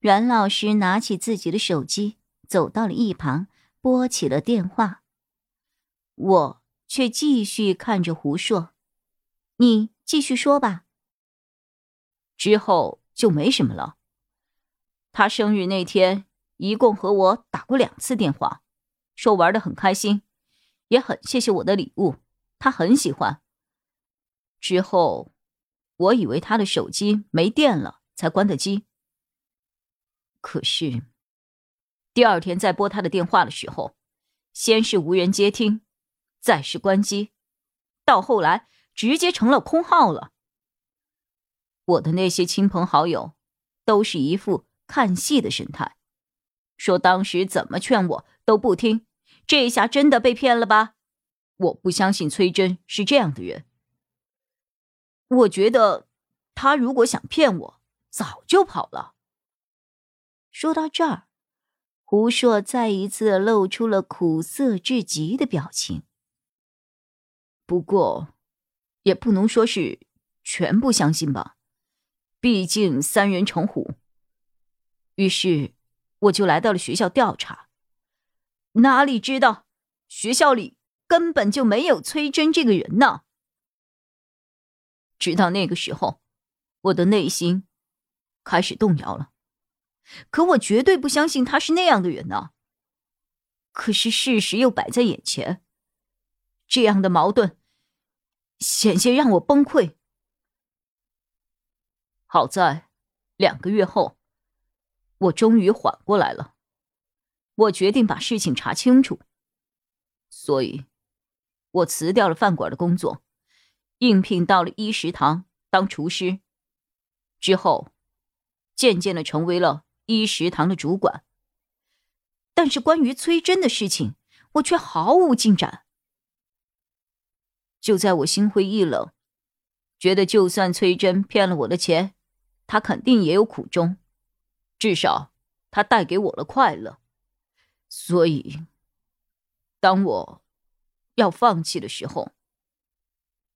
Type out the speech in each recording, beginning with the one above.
阮老师拿起自己的手机，走到了一旁，拨起了电话。我却继续看着胡硕：“你继续说吧。”之后就没什么了。他生日那天，一共和我打过两次电话，说玩的很开心，也很谢谢我的礼物，他很喜欢。之后，我以为他的手机没电了，才关的机。可是，第二天再拨他的电话的时候，先是无人接听，再是关机，到后来直接成了空号了。我的那些亲朋好友都是一副看戏的神态，说当时怎么劝我都不听，这下真的被骗了吧？我不相信崔真是这样的人。我觉得，他如果想骗我，早就跑了。说到这儿，胡硕再一次露出了苦涩至极的表情。不过，也不能说是全部相信吧，毕竟三人成虎。于是，我就来到了学校调查，哪里知道学校里根本就没有崔真这个人呢？直到那个时候，我的内心开始动摇了。可我绝对不相信他是那样的人呢。可是事实又摆在眼前，这样的矛盾险些让我崩溃。好在两个月后，我终于缓过来了。我决定把事情查清楚，所以，我辞掉了饭馆的工作，应聘到了一食堂当厨师。之后，渐渐的成为了。一食堂的主管，但是关于崔真的事情，我却毫无进展。就在我心灰意冷，觉得就算崔真骗了我的钱，他肯定也有苦衷，至少他带给我了快乐。所以，当我要放弃的时候，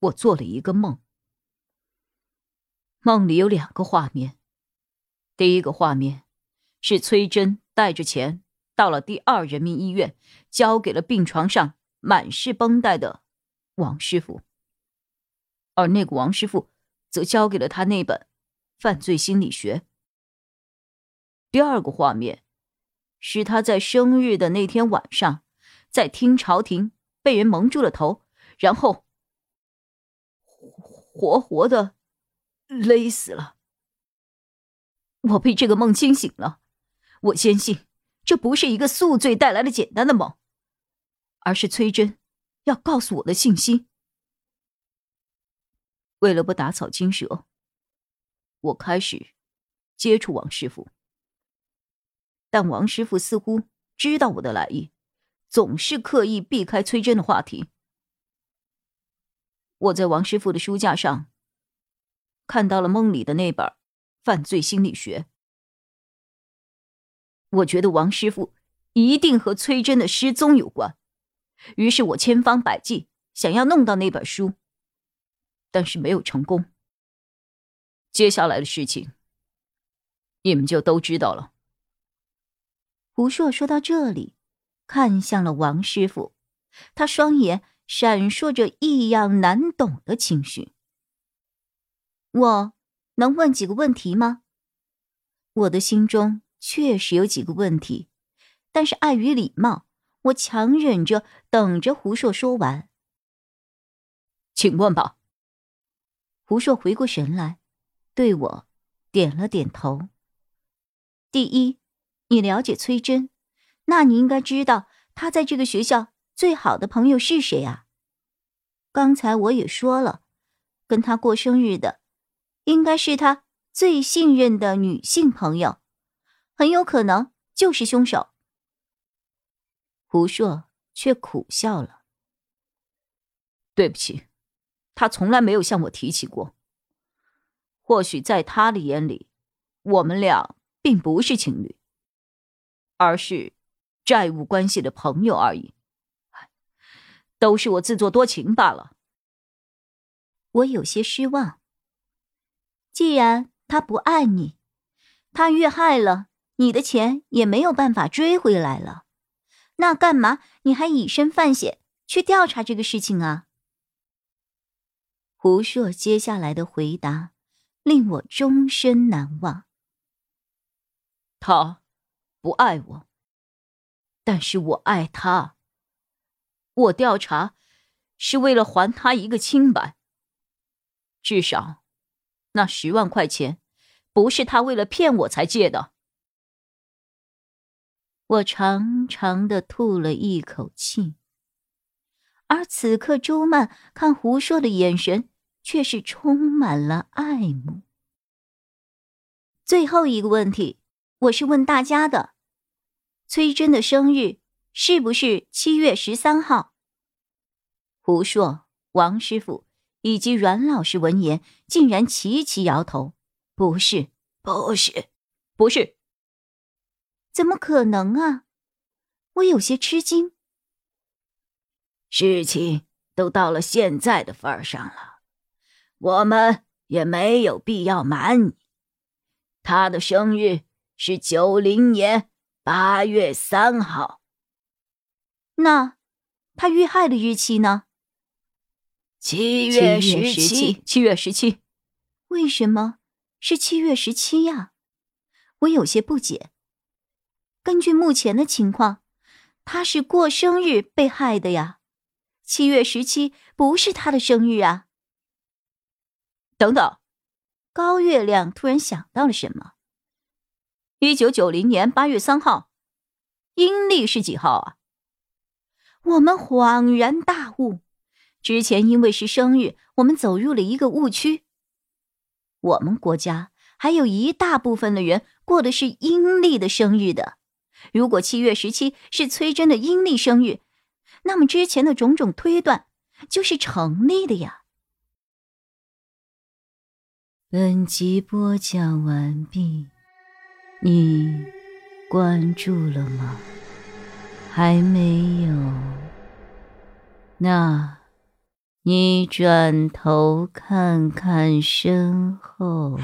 我做了一个梦。梦里有两个画面，第一个画面。是崔真带着钱到了第二人民医院，交给了病床上满是绷带的王师傅，而那个王师傅则交给了他那本《犯罪心理学》。第二个画面是他在生日的那天晚上，在听朝廷被人蒙住了头，然后活活的勒死了。我被这个梦惊醒了。我坚信，这不是一个宿醉带来的简单的梦，而是崔真要告诉我的信息。为了不打草惊蛇，我开始接触王师傅，但王师傅似乎知道我的来意，总是刻意避开崔真的话题。我在王师傅的书架上看到了梦里的那本《犯罪心理学》。我觉得王师傅一定和崔真的失踪有关，于是我千方百计想要弄到那本书，但是没有成功。接下来的事情，你们就都知道了。胡硕说到这里，看向了王师傅，他双眼闪烁着异样难懂的情绪。我能问几个问题吗？我的心中。确实有几个问题，但是碍于礼貌，我强忍着等着胡硕说完。请问吧。胡硕回过神来，对我点了点头。第一，你了解崔真，那你应该知道他在这个学校最好的朋友是谁啊？刚才我也说了，跟他过生日的，应该是他最信任的女性朋友。很有可能就是凶手。胡硕却苦笑了：“对不起，他从来没有向我提起过。或许在他的眼里，我们俩并不是情侣，而是债务关系的朋友而已。都是我自作多情罢了。”我有些失望。既然他不爱你，他遇害了，你的钱也没有办法追回来了，那干嘛你还以身犯险去调查这个事情啊？胡硕接下来的回答令我终身难忘。他不爱我，但是我爱他。我调查是为了还他一个清白。至少，那十万块钱不是他为了骗我才借的。我长长的吐了一口气，而此刻周曼看胡硕的眼神却是充满了爱慕。最后一个问题，我是问大家的：崔真的生日是不是七月十三号？胡硕、王师傅。以及阮老师闻言，竟然齐齐摇头：“不是，不是，不是，怎么可能啊？”我有些吃惊。事情都到了现在的份上了，我们也没有必要瞒你。他的生日是九零年八月三号。那他遇害的日期呢？七月十七，七月十七，为什么是七月十七呀？我有些不解。根据目前的情况，他是过生日被害的呀。七月十七不是他的生日啊。等等，高月亮突然想到了什么。一九九零年八月三号，阴历是几号啊？我们恍然大悟。之前因为是生日，我们走入了一个误区。我们国家还有一大部分的人过的是阴历的生日的。如果七月十七是崔真的阴历生日，那么之前的种种推断就是成立的呀。本集播讲完毕，你关注了吗？还没有？那。你转头看看身后。